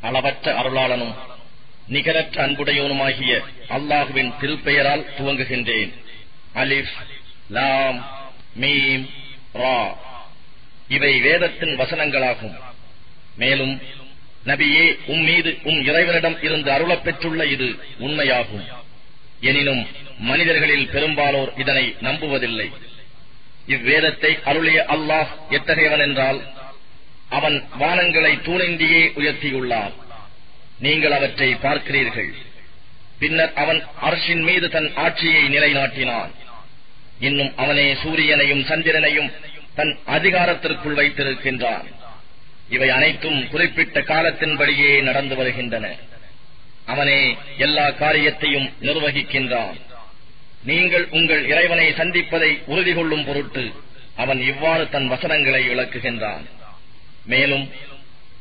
அளவற்ற அருளாளனும் நிகரற்ற அன்புடையவனுமாகிய அல்லாஹுவின் திருப்பெயரால் துவங்குகின்றேன். அலிஃப் லாம் மீம் ரா. இவை வேதத்தின் வசனங்களாகும். மேலும் நபியே உம் மீது உம் இறைவனிடம் இருந்து அருளப் பெற்றுள்ள இது உண்மையாகும். எனினும் மனிதர்களில் பெரும்பாலோர் இதனை நம்புவதில்லை. இவ்வேதத்தை அருளிய அல்லாஹ் எத்தகையவன் என்றால் அவன் வானங்களை தூணிந்தியே உயர்த்தியுள்ளார் நீங்கள் அவற்றை பார்க்கிறீர்கள். பின்னர் அவன் அரசின் மீது தன் ஆட்சியை நிலைநாட்டினான். இன்னும் அவனே சூரியனையும் சந்திரனையும் தன் அதிகாரத்திற்குள் வைத்திருக்கின்றான். இவை அனைத்தும் குறிப்பிட்ட காலத்தின்படியே நடந்து வருகின்றன. அவனே எல்லா காரியத்தையும் நிர்வகிக்கின்றான். நீங்கள் உங்கள் இறைவனை சந்திப்பதை உறுதி கொள்ளும் பொருட்டு அவன் இவ்வாறு தன் வசனங்களை விளக்குகின்றான். மேலும்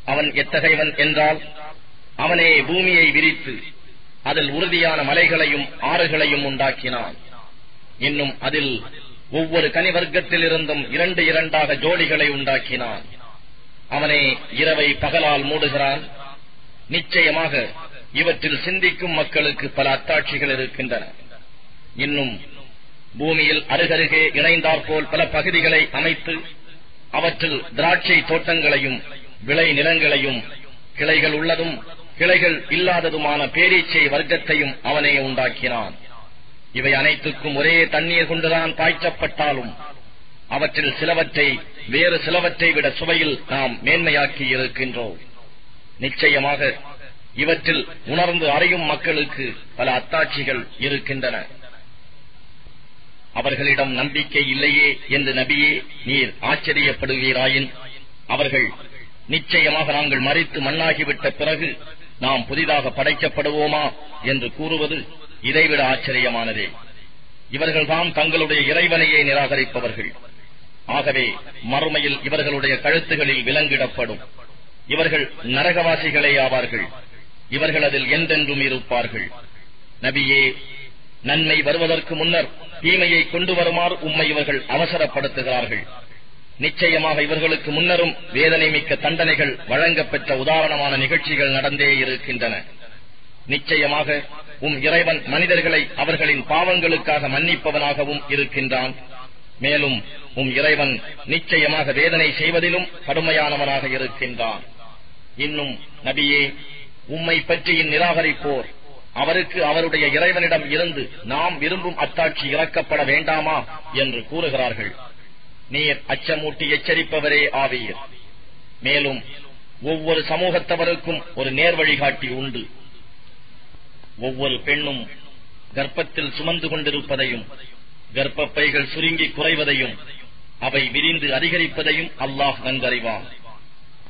அவன் எத்தகையவன் என்றால் அவனே பூமியை விரித்து அதில் உறுதியான மலைகளையும் ஆறுகளையும் உண்டாக்கினான். இன்னும் அதில் ஒவ்வொரு கனிவர்க்கத்திலிருந்தும் இரண்டு இரண்டாக ஜோடிகளை உண்டாக்கினான். அவனே இரவை பகலால் மூடுகிறான். நிச்சயமாக இவற்றில் சிந்திக்கும் மக்களுக்கு பல அத்தாட்சிகள் இருக்கின்றன. இன்னும் பூமியில் அருகருகே இணைந்தாற்போல் பல பகுதிகளை அமைத்து அவற்றில் திராட்சை தோட்டங்களையும் விளை நிலங்களையும் கிளைகள் உள்ளதும் கிளைகள் இல்லாததுமான பேரீச்சை வர்க்கத்தையும் அவனே உண்டாக்கினான். இவை அனைத்துக்கும் ஒரே தண்ணீர் கொண்டுதான் பாய்ச்சப்பட்டாலும் அவற்றில் சிலவற்றை வேறு சிலவற்றை விட சுவையில் நாம் மேன்மையாக்கி இருக்கின்றோம். நிச்சயமாக இவற்றில் உணர்ந்து அறியும் மக்களுக்கு பல அத்தாட்சிகள் இருக்கின்றன. அவர்களிடம் நம்பிக்கை இல்லையே என்று நபியே நீர் ஆச்சரியப்படுவீராயின் அவர்கள் நிச்சயமாக நாங்கள் மறித்து மண்ணாகிவிட்ட பிறகு நாம் புதிதாக படைக்கப்படுவோமா என்று கூறுவது இதைவிட ஆச்சரியமானதே. இவர்கள்தான் தங்களுடைய இறைவனையே நிராகரிப்பவர்கள். ஆகவே மறுமையில் இவர்களுடைய கழுத்துகளில் விலங்கிடப்படும். இவர்கள் நரகவாசிகளே ஆவார்கள். இவர்கள் அதில் என்றென்றும் இருப்பார்கள். நபியே நன்மை வருவதற்கு முன்னர் தீமையை கொண்டு வருமாறு உம்மை இவர்கள் அவசரப்படுத்துகிறார்கள். நிச்சயமாக இவர்களுக்கு முன்னரும் வேதனை மிக்க தண்டனைகள் வழங்கப்பெற்ற உதாரணமான நிகழ்ச்சிகள் நடந்தே இருக்கின்றன. நிச்சயமாக உம் இறைவன் மனிதர்களை அவர்களின் பாவங்களுக்காக மன்னிப்பவனாகவும் இருக்கின்றான். மேலும் உம் இறைவன் நிச்சயமாக வேதனை செய்வதிலும் கடுமையானவனாக இருக்கின்றான். இன்னும் நபியே உம்மை பற்றி இந்நிராகரிப்போர் அவருக்கு அவருடைய இறைவனிடம் இருந்து நாம் விரும்பும் அத்தாட்சி இறக்கப்பட வேண்டாமா என்று கூறுகிறார்கள். நீர் அச்சமூட்டி எச்சரிப்பவரே ஆவீர். மேலும் ஒவ்வொரு சமூகத்தவருக்கும் ஒரு நேர் வழிகாட்டி உண்டு. ஒவ்வொரு பெண்ணும் கர்ப்பத்தில் சுமந்து கொண்டிருப்பதையும் கர்ப்பப்பைகள் சுருங்கி குறைவதையும் அவை விரிந்து அதிகரிப்பதையும் அல்லாஹ் நன்கறிவான்.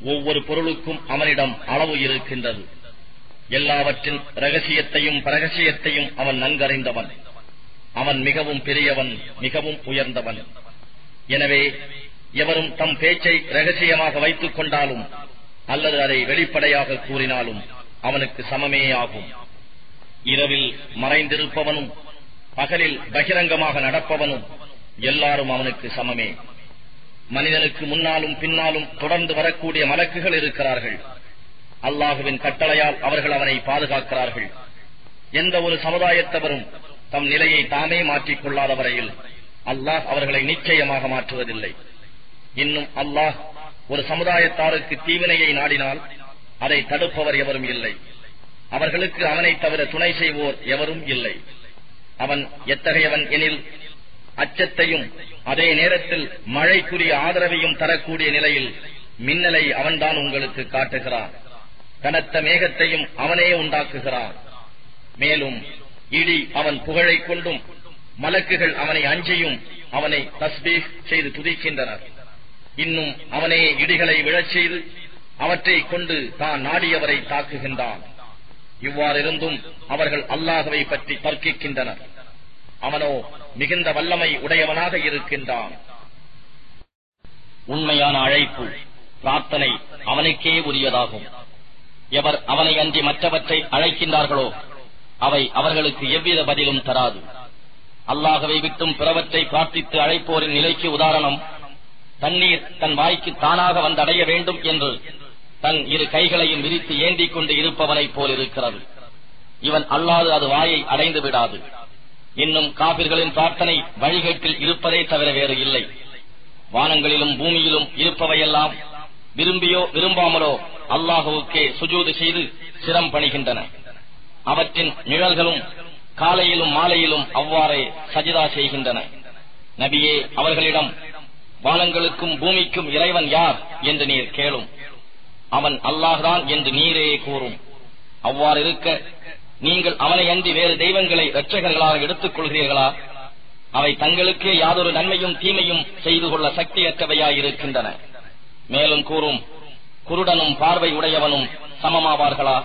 ஒவ்வொரு பொருளுக்கும் அவனிடம் அளவு இருக்கின்றது. எல்லாவற்றின் ரகசியத்தையும் பரகசியத்தையும் அவன் நன்கறிந்தவன். அவன் மிகவும் பெரியவன் மிகவும் உயர்ந்தவன். எனவே எவரும் தம் பேச்சை ரகசியமாக வைத்துக் கொண்டாலும் அல்லது அதை வெளிப்படையாக கூறினாலும் அவனுக்கு சமமே ஆகும். இரவில் மறைந்திருப்பவனும் பகலில் பகிரங்கமாக நடப்பவனும் எல்லாரும் அவனுக்கு சமமே. மனிதனுக்கு முன்னாலும் பின்னாலும் தொடர்ந்து வரக்கூடிய மலக்குகள் இருக்கிறார்கள். அல்லாஹுவின் கட்டளையால் அவர்கள் அவனை பாதுகாக்கிறார்கள். எந்த ஒரு சமுதாயத்தவரும் தம் நிலையை தாமே மாற்றிக் கொள்ளாத வரையில் அல்லாஹ் அவர்களை நிச்சயமாக மாற்றுவதில்லை. இன்னும் அல்லாஹ் ஒரு சமுதாயத்தாருக்கு தீவினையை நாடினால் அதை தடுப்பவர் எவரும் இல்லை. அவர்களுக்கு அவனை தவிர துணை செய்வோர் எவரும் இல்லை. அவன் எத்தகையவன் எனில் அச்சத்தையும் அதே நேரத்தில் மழைக்குரிய ஆதரவையும் தரக்கூடிய நிலையில் மின்னலை அவன்தான் உங்களுக்கு காட்டுகிறான். கனத்த மேகத்தையும் அவனே உண்டாக்குகிறான். மேலும் இடி அவன் புகழை கொண்டும் மலக்குகள் அவனை அஞ்சியும் அவனை தஸ்பீக் செய்து துதிக்கின்றனர். இன்னும் அவனே இடிகளை விழச் செய்து அவற்றை கொண்டு தான் நாடியவரை தாக்குகின்றான். இவ்வாறிருந்தும் அவர்கள் அல்லாஹவை பற்றி தர்க்கிக்கின்றனர். அவனோ மிகுந்த வல்லமை உடையவனாக இருக்கின்றான். உண்மையான அழைப்பு பிரார்த்தனை அவனுக்கே உரியதாகும். எவர் அவனை அன்றி மற்றவற்றை அழைக்கின்றார்களோ அவை அவர்களுக்கு எவ்வித பதிலும் தராது. அல்லாஹவை விட்டும் பிறவற்றை பிரார்த்தித்து அழைப்போரின் நிலைக்கு உதாரணம் தண்ணீர் தன் வாய்க்கு தானாக வந்தடைய வேண்டும் என்று தன் இரு கைகளையும் விரித்து ஏந்திக் கொண்டு இருப்பவனைப் போல் இருக்கிறது இவன் அல்லாது அது வாயை அடைந்து விடாது. இன்னும் காபிர்களின் பிரார்த்தனை வழிகேட்டில் இருப்பதே தவிர வேறு இல்லை. வானங்களிலும் பூமியிலும் இருப்பவையெல்லாம் விரும்பியோ விரும்பாமலோ அல்லாஹுவுக்கே சுஜூது செய்து சிரம் பணிகின்றன. அவற்றின் நிழல்களும் காலையிலும் மாலையிலும் அவ்வாறே சஜிதா செய்கின்றன. நபியே அவர்களிடம் வானங்களுக்கும் பூமிக்கும் இறைவன் யார் என்று நீர் கேளும். அவன் அல்லாஹ்தான் என்று நீரே கூறும். அவ்வாறு இருக்க நீங்கள் அவனை அன்றி வேறு தெய்வங்களை இரட்சகர்களாக எடுத்துக் கொள்கிறீர்களா? அவை தங்களுக்கே யாதொரு நன்மையும் தீமையும் செய்து கொள்ள சக்தியற்றவையாயிருக்கின்றன. மேலும் கூறும் குருடனும் பார்வை உடையவனும் சமமாவார்களா?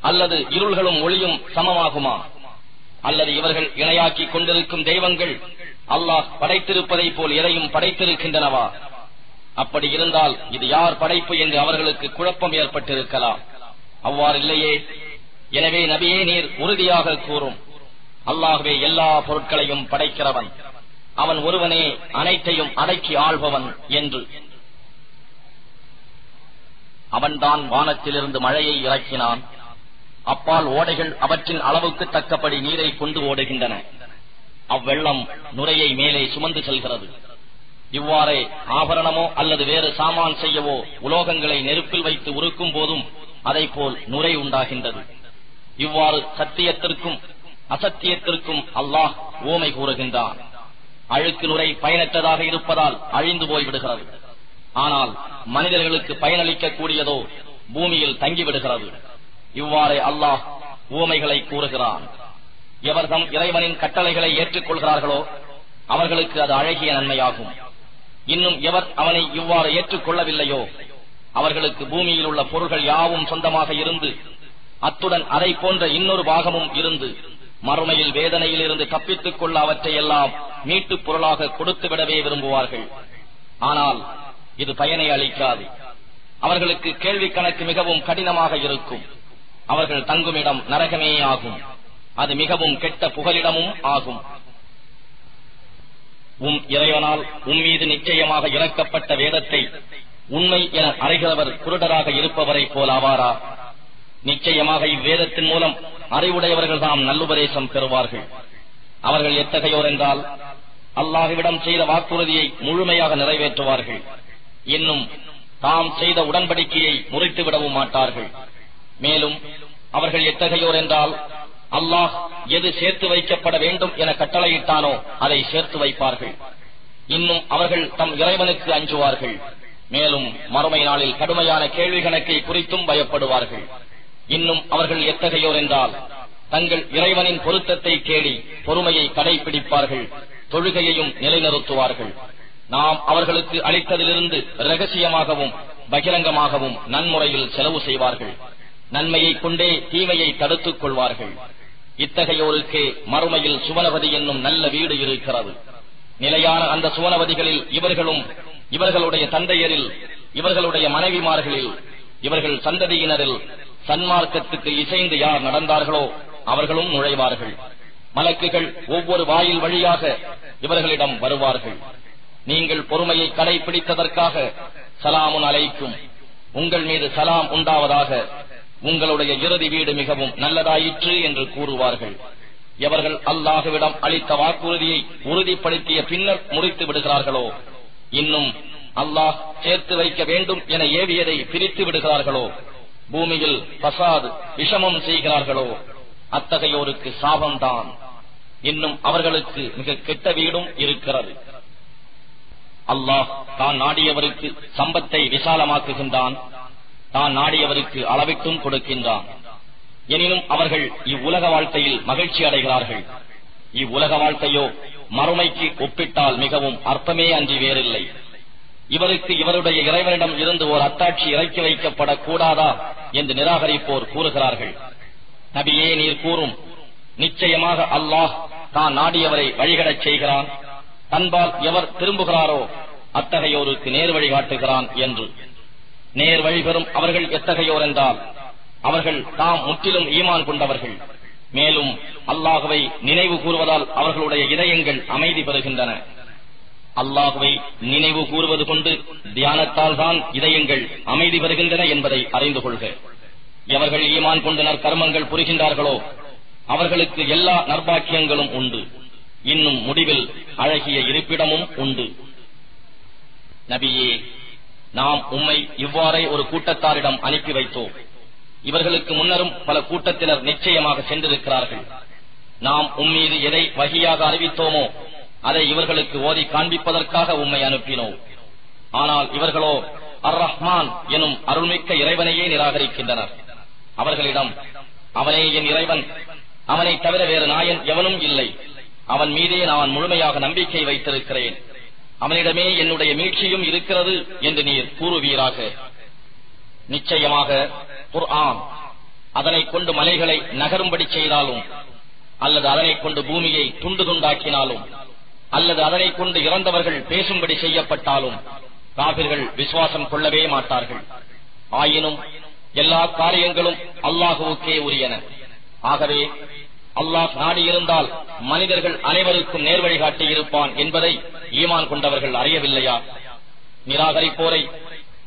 அல்லது இருள்களும் ஒளியும் சமமாகுமா? அல்லது இவர்கள் இணையாக்கிக் கொண்டிருக்கும் தெய்வங்கள் அல்லாஹ் படைத்திருப்பதைப் போல் எதையும் படைத்திருக்கின்றனவா? அப்படி இருந்தால் இது யார் படைப்பு என்று அவர்களுக்கு குழப்பம் ஏற்பட்டிருக்கலாம். அவ்வாறு இல்லையே. எனவே நபியே நீர் உறுதியாக கூறும். அல்லாகவே எல்லா பொருட்களையும் படைக்கிறவன். அவன் ஒருவனே அனைத்தையும் அடக்கி ஆள்பவன் என்று. அவன்தான் வானத்திலிருந்து மழையை இறக்கினான். அப்பால் ஓடைகள் அவற்றின் அளவுக்கு தக்கபடி நீரை கொண்டு ஓடுகின்றன. அவ்வெள்ளம் நுரையை மேலே சுமந்து செல்கிறது. இவ்வாறே ஆபரணமோ அல்லது வேறு சாமான் செய்யவோ உலோகங்களை நெருப்பில் வைத்து உருக்கும் போதும் அதை போல் நுரை உண்டாகின்றது. இவ்வாறு சத்தியத்திற்கும் அசத்தியத்திற்கும் அல்லாஹ் ஓமை கூறுகின்றான். அழுக்கு நுரை பயனற்றதாக இருப்பதால் அழிந்து போய்விடுகிறது. ஆனால் மனிதர்களுக்கு பயனளிக்க கூடியதோ பூமியில் தங்கிவிடுகிறது. இவ்வாறே அல்லாஹ் ஊமைகளை கூறுகிறான். எவர்தம் இறைவனின் கட்டளைகளை ஏற்றுக்கொள்கிறார்களோ அவர்களுக்கு அது அழகிய நன்மையாகும். இன்னும் எவர் அவனை இவ்வாறு ஏற்றுக்கொள்ளவில்லையோ அவர்களுக்கு பூமியில் உள்ள பொருள்கள் யாவும் சொந்தமாக இருந்து அத்துடன் அதை போன்ற இன்னொரு பாகமும் இருந்து மறுமையில் வேதனையில் இருந்து தப்பித்துக் கொள்ள அவற்றை எல்லாம் மீட்டுப் பொருளாக கொடுத்துவிடவே விரும்புவார்கள். ஆனால் இது பயனை அளிக்காது. அவர்களுக்கு கேள்வி கணக்கு மிகவும் கடினமாக இருக்கும். அவர்கள் தங்குமிடம் நரகமே ஆகும். அது மிகவும் கெட்ட புகலிடமும் ஆகும். உம் இறைவனால் உம் மீது நிச்சயமாக இறக்கப்பட்ட வேதத்தை உண்மை என அறைகிறவர் குருடராக இருப்பவரைப் போலாவாரா நிச்சயமாக இவ்வேதத்தின் மூலம் அறிவுடையவர்கள் தாம் நல்லுபதேசம் பெறுவார்கள். அவர்கள் எத்தகையோர் என்றால் அல்லாஹுவிடம் செய்த வாக்குறுதியை முழுமையாக நிறைவேற்றுவார்கள். இன்னும் தாம் செய்த உடன்படிக்கையை முறித்து விடவும் மாட்டார்கள். மேலும் அவர்கள் எத்தகையோர் என்றால் அல்லாஹ் எது சேர்த்து வைக்கப்பட வேண்டும் என கட்டளையிட்டானோ அதை சேர்த்து வைப்பார்கள். இன்னும் அவர்கள் தம் இறைவனுக்கு அஞ்சுவார்கள். மேலும் மறுமை நாளில் கடுமையான கேள்வி கணக்கை குறித்தும் பயப்படுவார்கள். இன்னும் அவர்கள் எத்தகையோர் என்றால் தங்கள் இறைவனின் பொருத்தத்தை தேடி பொறுமையை கடைபிடிப்பார்கள் தொழுகையையும் நிலைநிறுத்துவார்கள். நாம் அவர்களுக்கு அளித்ததிலிருந்து ரகசியமாகவும் பகிரங்கமாகவும் நன்முறையில் செலவு செய்வார்கள். நன்மையைக் கொண்டே தீமையை தடுத்துக் கொள்வார்கள். இத்தகையோருக்கு மறுமையில் சுவனவதி என்னும் நல்ல வீடு இருக்கிறது. நிலையான அந்த சுவனவதிகளில் இவர்களும் இவர்களுடைய தந்தையரில் இவர்களுடைய மனைவிமார்களில் இவர்கள் சந்ததியினரில் சன்மார்க்கத்துக்கு இசைந்து யார் நடந்தார்களோ அவர்களும் நுழைவார்கள். மலக்குகள் ஒவ்வொரு வாயில் வழியாக இவர்களிடம் வருவார்கள். நீங்கள் பொறுமையை கடைபிடித்ததற்காக சலாமுன் அலைக்கும். உங்கள் மீது சலாம் உண்டாவதாக உங்களுடைய இறுதி வீடு மிகவும் நல்லதாயிற்று என்று கூறுவார்கள். எவர்கள் அல்லாஹுவிடம் அளித்த வாக்குறுதியை உறுதிப்படுத்திய பின்னர் முடித்து விடுகிறார்களோ? இன்னும் அல்லாஹ் சேர்த்து வைக்க வேண்டும் என ஏவியதை பிரித்து விடுகிறார்களோ? பூமியில் பசாது விஷமம் செய்கிறார்களோ? அத்தகையோருக்கு சாபம்தான். இன்னும் அவர்களுக்கு மிக கெட்ட வீடும் இருக்கிறது. அல்லாஹ் தான் நாடியவருக்கு சம்பத்தை விசாலமாக்குகின்றான். தான் நாடியவருக்கு அளவிட்டும் கொடுக்கின்றான். எனினும் அவர்கள் இவ்வுலக வாழ்க்கையில் மகிழ்ச்சி அடைகிறார்கள். இவ்வுலக வாழ்க்கையோ மறுமைக்கு ஒப்பிட்டால் மிகவும் அற்பமே அன்றி வேறில்லை. இவருக்கு இவருடைய இறைவனிடம் இருந்து ஓர் அத்தாட்சி இறக்கி வைக்கப்படக் கூடாதா என்று நிராகரிப்போர் கூறுகிறார்கள். நபியே நீர் கூறும் நிச்சயமாக அல்லாஹ் தான் நாடியவரை வழிகடச் செய்கிறான். அன்பால் எவர் திரும்புகிறாரோ அத்தகையோருக்கு நேர் வழி காட்டுகிறான் என்று. நேர் வழி பெறும் அவர்கள் எத்தகையோர் என்றால் அவர்கள் தாம் முற்றிலும் ஈமான் கொண்டவர்கள். மேலும் அல்லாஹுவை நினைவு கூறுவதால் அவர்களுடைய இதயங்கள் அமைதி பெறுகின்றன. அல்லாஹுவை நினைவு கூறுவது கொண்டு தியானத்தால் தான் இதயங்கள் அமைதி பெறுகின்றன என்பதை அறிந்து கொள்க. எவர்கள் ஈமான் கொண்டு நற்கர்மங்கள் புரிகின்றார்களோ அவர்களுக்கு எல்லா நற்பாக்கியங்களும் உண்டு. இன்னும் முடிவில் அழகிய இருப்பிடமும் உண்டு. நபியே நாம் உம்மை இவ்வாறே ஒரு கூட்டத்தாரிடம் அனுப்பி வைத்தோம். இவர்களுக்கு முன்னரும் பல கூட்டத்தினர் நிச்சயமாக சென்றிருக்கிறார்கள். நாம் உம்மீது எதை வகையாக அறிவித்தோமோ அதை இவர்களுக்கு ஓதி காண்பிப்பதற்காக உம்மை அனுப்பினோம். ஆனால் இவர்களோ அர் ரஹ்மான் எனும் அருள்மிக்க இறைவனையே நிராகரிக்கின்றனர். அவர்களிடம் அவனே என் இறைவன் அவனை தவிர வேறு நாயன் எவனும் இல்லை. அவன் மீதே நான் முழுமையாக நம்பிக்கை வைத்திருக்கிறேன். அவனிடமே என்னுடைய மீட்சியும் இருக்கிறது என்று நீர் கூறுவீராக. நிச்சயமாக குர்ஆன் அதனை கொண்டு மலைகளை நகரும்படி செய்தாலும் அல்லது அதனை கொண்டு பூமியை துண்டு துண்டாக்கினாலும் அல்லது அதனை கொண்டு இறந்தவர்கள் பேசும்படி செய்யப்பட்டாலும் காபிர்கள் விசுவாசம் கொள்ளவே மாட்டார்கள். ஆயினும் எல்லா காரியங்களும் அல்லாஹுவுக்கே உரியன. ஆகவே அல்லாஹ் நாடியிருந்தால் மனிதர்கள் அனைவருக்கும் நேர்வழிகாட்டி இருப்பான் என்பதை ஈமான் கொண்டவர்கள் அறியவில்லையா? நிராகரிப்போரை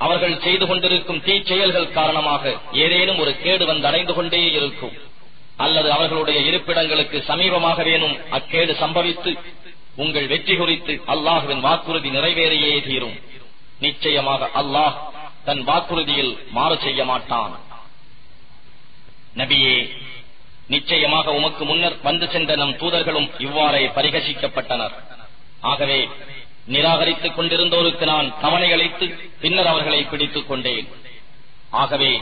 அவர்கள் செய்து கொண்டிருக்கும் தீச்செயல்கள் காரணமாக ஏதேனும் ஒரு கேடு வந்து அடைந்து கொண்டே இருக்கும். அல்லது அவர்களுடைய இருப்பிடங்களுக்கு சமீபமாக வேணும் அக்கேடு சம்பவித்து உங்கள் வெற்றி குறித்து அல்லாஹுவின் வாக்குறுதி நிறைவேறியே தீரும். நிச்சயமாக அல்லாஹ் தன் வாக்குறுதியில் மாறு செய்ய மாட்டான். நபியே நிச்சயமாக உமக்கு முன்னர் வந்து சென்ற நம் தூதர்களும் இவ்வாறே பரிகசிக்கப்பட்டனர். ஆகவே நிராகரித்துக் கொண்டிருந்தோருக்கு நான் தவணை அளித்து பின்னர் அவர்களை பிடித்துக் கொண்டேன். ஆகவே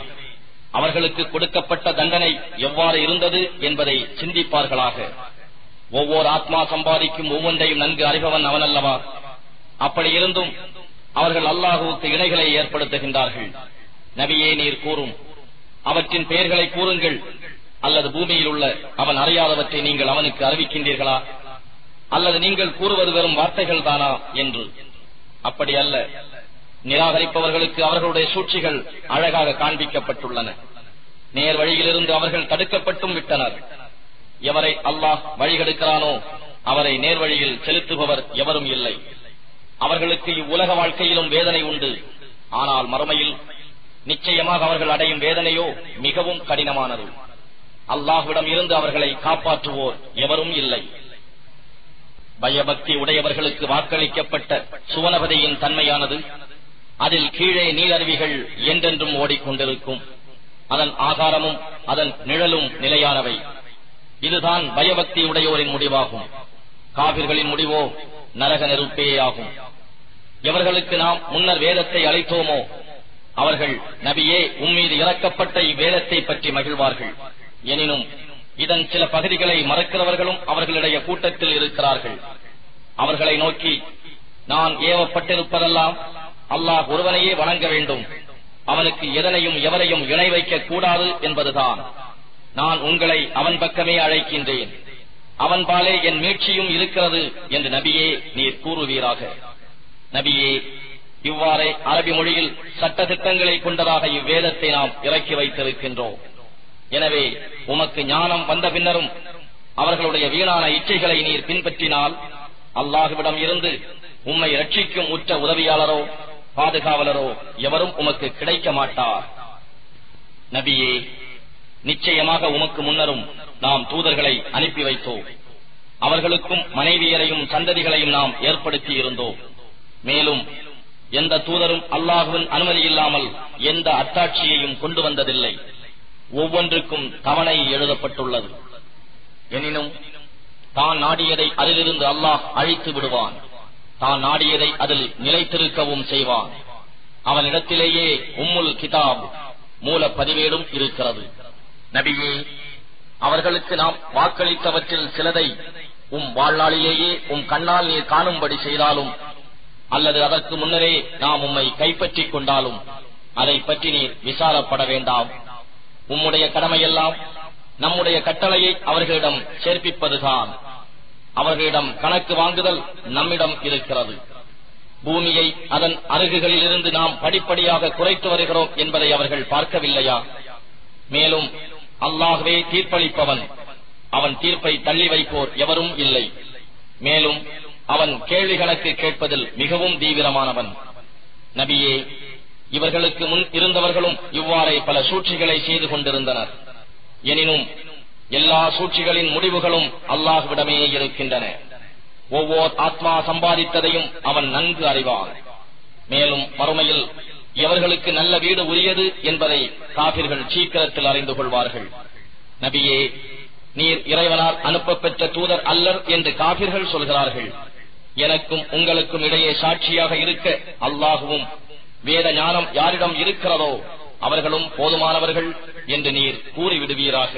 அவர்களுக்கு கொடுக்கப்பட்ட தண்டனை எவ்வாறு இருந்தது என்பதை சிந்திப்பார்களாக. ஒவ்வொரு ஆத்மா சம்பாதிக்கும் ஒவ்வொன்றையும் நன்கு அறிபவன் அவனல்லவா? அப்படி இருந்தும் அவர்கள் அல்லாஹுவுக்கு இணைகளை ஏற்படுத்துகின்றார்கள். நபியே நீர் கூறும். அவற்றின் பெயர்களை கூறுங்கள். அல்லது பூமியில் உள்ள அவன் அறியாதவற்றை நீங்கள் அவனுக்கு அறிவிக்கின்றீர்களா? அல்லது நீங்கள் கூறுவது வெறும் வார்த்தைகள் தானா என்று? அப்படி அல்ல. நிராகரிப்பவர்களுக்கு அவர்களுடைய சூழ்ச்சிகள் அழகாக காண்பிக்கப்பட்டுள்ளன. நேர் வழியிலிருந்து அவர்கள் தடுக்கப்பட்டும் விட்டனர். எவரை அல்லாஹ் வழிகெடுக்கிறானோ அவரை நேர்வழியில் செலுத்துபவர் எவரும் இல்லை. அவர்களுக்கு இவ்வுலக வாழ்க்கையிலும் வேதனை உண்டு. ஆனால் மறுமையில் நிச்சயமாக அவர்கள் அடையும் வேதனையோ மிகவும் கடினமானது. அல்லாஹுவிடம் இருந்து அவர்களை காப்பாற்றுவோர் எவரும் இல்லை. பயபக்தி உடையவர்களுக்கு வாக்களிக்கப்பட்ட சுவனபதியின் தன்மையானது அதில் கீழே நீரருவிகள் என்றென்றும் ஓடிக்கொண்டிருக்கும். அதன் ஆகாரமும் அதன் நிழலும் நிலையானவை. இதுதான் பயபக்தி உடையோரின் முடிவாகும். காவிர்களின் முடிவோ நரக நெருப்பேயாகும் எவர்களுக்கு நாம் முன்னர் வேதத்தை அளித்தோமோ அவர்கள் நபியே உம்மீது இறக்கப்பட்ட இவ்வேதத்தை பற்றி மகிழ்வார்கள். எனினும் இதன் சில பகுதிகளை மறக்கிறவர்களும் அவர்களுடைய கூட்டத்தில் இருக்கிறார்கள். அவர்களை நோக்கி நான் ஏவப்பட்டிருப்பதெல்லாம் அல்லாஹ் ஒருவனையே வணங்க வேண்டும். அவனுக்கு எதனையும் எவரையும் இணை வைக்க கூடாது என்பதுதான். நான் உங்களை அவன் பக்கமே அழைக்கின்றேன். அவன் பாலே என் மீட்சியும் இருக்கிறது என்று நபியே நீர் கூறுவீராக. நபியே இவ்வாறே அரபி மொழியில் சட்ட திட்டங்களை கொண்டதாக இவ்வேதத்தை நாம் இறக்கி வைத்திருக்கின்றோம். எனவே உமக்கு ஞானம் வந்த பின்னரும் அவர்களுடைய வீணான இச்சைகளை நீர் பின்பற்றினால் அல்லாஹுவிடம் இருந்து உம்மை ரட்சிக்கும் உற்ற உதவியாளரோ பாதுகாவலரோ எவரும் உமக்கு கிடைக்க மாட்டார். நபியே நிச்சயமாக உமக்கு முன்னரும் நாம் தூதர்களை அனுப்பி வைத்தோம். அவர்களுக்கும் மனைவியரையும் சந்ததிகளையும் நாம் ஏற்படுத்தி இருந்தோம். மேலும் எந்த தூதரும் அல்லாஹுவின் அனுமதி இல்லாமல் எந்த அத்தாட்சியையும் கொண்டு வந்ததில்லை. ஒவ்வொன்றுக்கும் தவணை எழுதப்பட்டுள்ளது. எனினும் தான் நாடியதை அதிலிருந்து அல்லாஹ் அழித்து விடுவான். தான் நாடியதை அதில் நிலைத்திருக்கவும் செய்வான். அவனிடத்திலேயே உம்முல் கிதாப் மூல பதிவேடும் இருக்கிறது. நபியே அவர்களுக்கு நாம் வாக்களித்தவற்றில் சிலதை உம் வாழ்நாளிலேயே உம் கண்ணால் நீர் காணும்படி செய்தாலும் அல்லது அதற்கு முன்னரே நாம் உம்மை கைப்பற்றிக் கொண்டாலும் அதை பற்றி நீர் விசாரப்பட வேண்டாம். உம்முடைய கடமையெல்லாம் நம்முடைய கட்டளையை அவர்களிடம் சேர்ப்பிப்பதுதான். அவர்களிடம் கணக்கு வாங்குதல் நம்மிடம் இருக்கிறது. பூமியை அதன் அருகுகளிலிருந்து நாம் படிப்படியாக குறைத்து வருகிறோம் என்பதை அவர்கள் பார்க்கவில்லையா? மேலும் அல்லாகவே தீர்ப்பளிப்பவன். அவன் தீர்ப்பை தள்ளி வைப்போர் எவரும் இல்லை. மேலும் அவன் கேள்வி கணக்கு கேட்பதில் மிகவும் தீவிரமானவன். நபியே இவர்களுக்கு முன் இருந்தவர்களும் இவ்வாறே பல சூழ்ச்சிகளை செய்து கொண்டிருந்தனர். எனினும் எல்லா சூழ்ச்சிகளின் முடிவுகளும் அல்லாஹுவிடமே இருக்கின்றன. ஒவ்வொரு ஆத்மா சம்பாதித்ததையும் அவன் நன்கு அறிவான். மேலும் மறுமையில் எவர்களுக்கு நல்ல வீடு உரியது என்பதை காபிர்கள் சீக்கிரத்தில் அறிந்து கொள்வார்கள். நபியே நீர் இறைவனால் அனுப்பப்பெற்ற தூதர் அல்லர் என்று காபிர்கள் சொல்கிறார்கள். எனக்கும் உங்களுக்கும் இடையே சாட்சியாக இருக்க அல்லாகவும் வேத ஞானம் யாரிடம் இருக்கிறதோ அவர்களும் போதுமானவர்கள் என்று நீர் கூறிவிடுவீராக.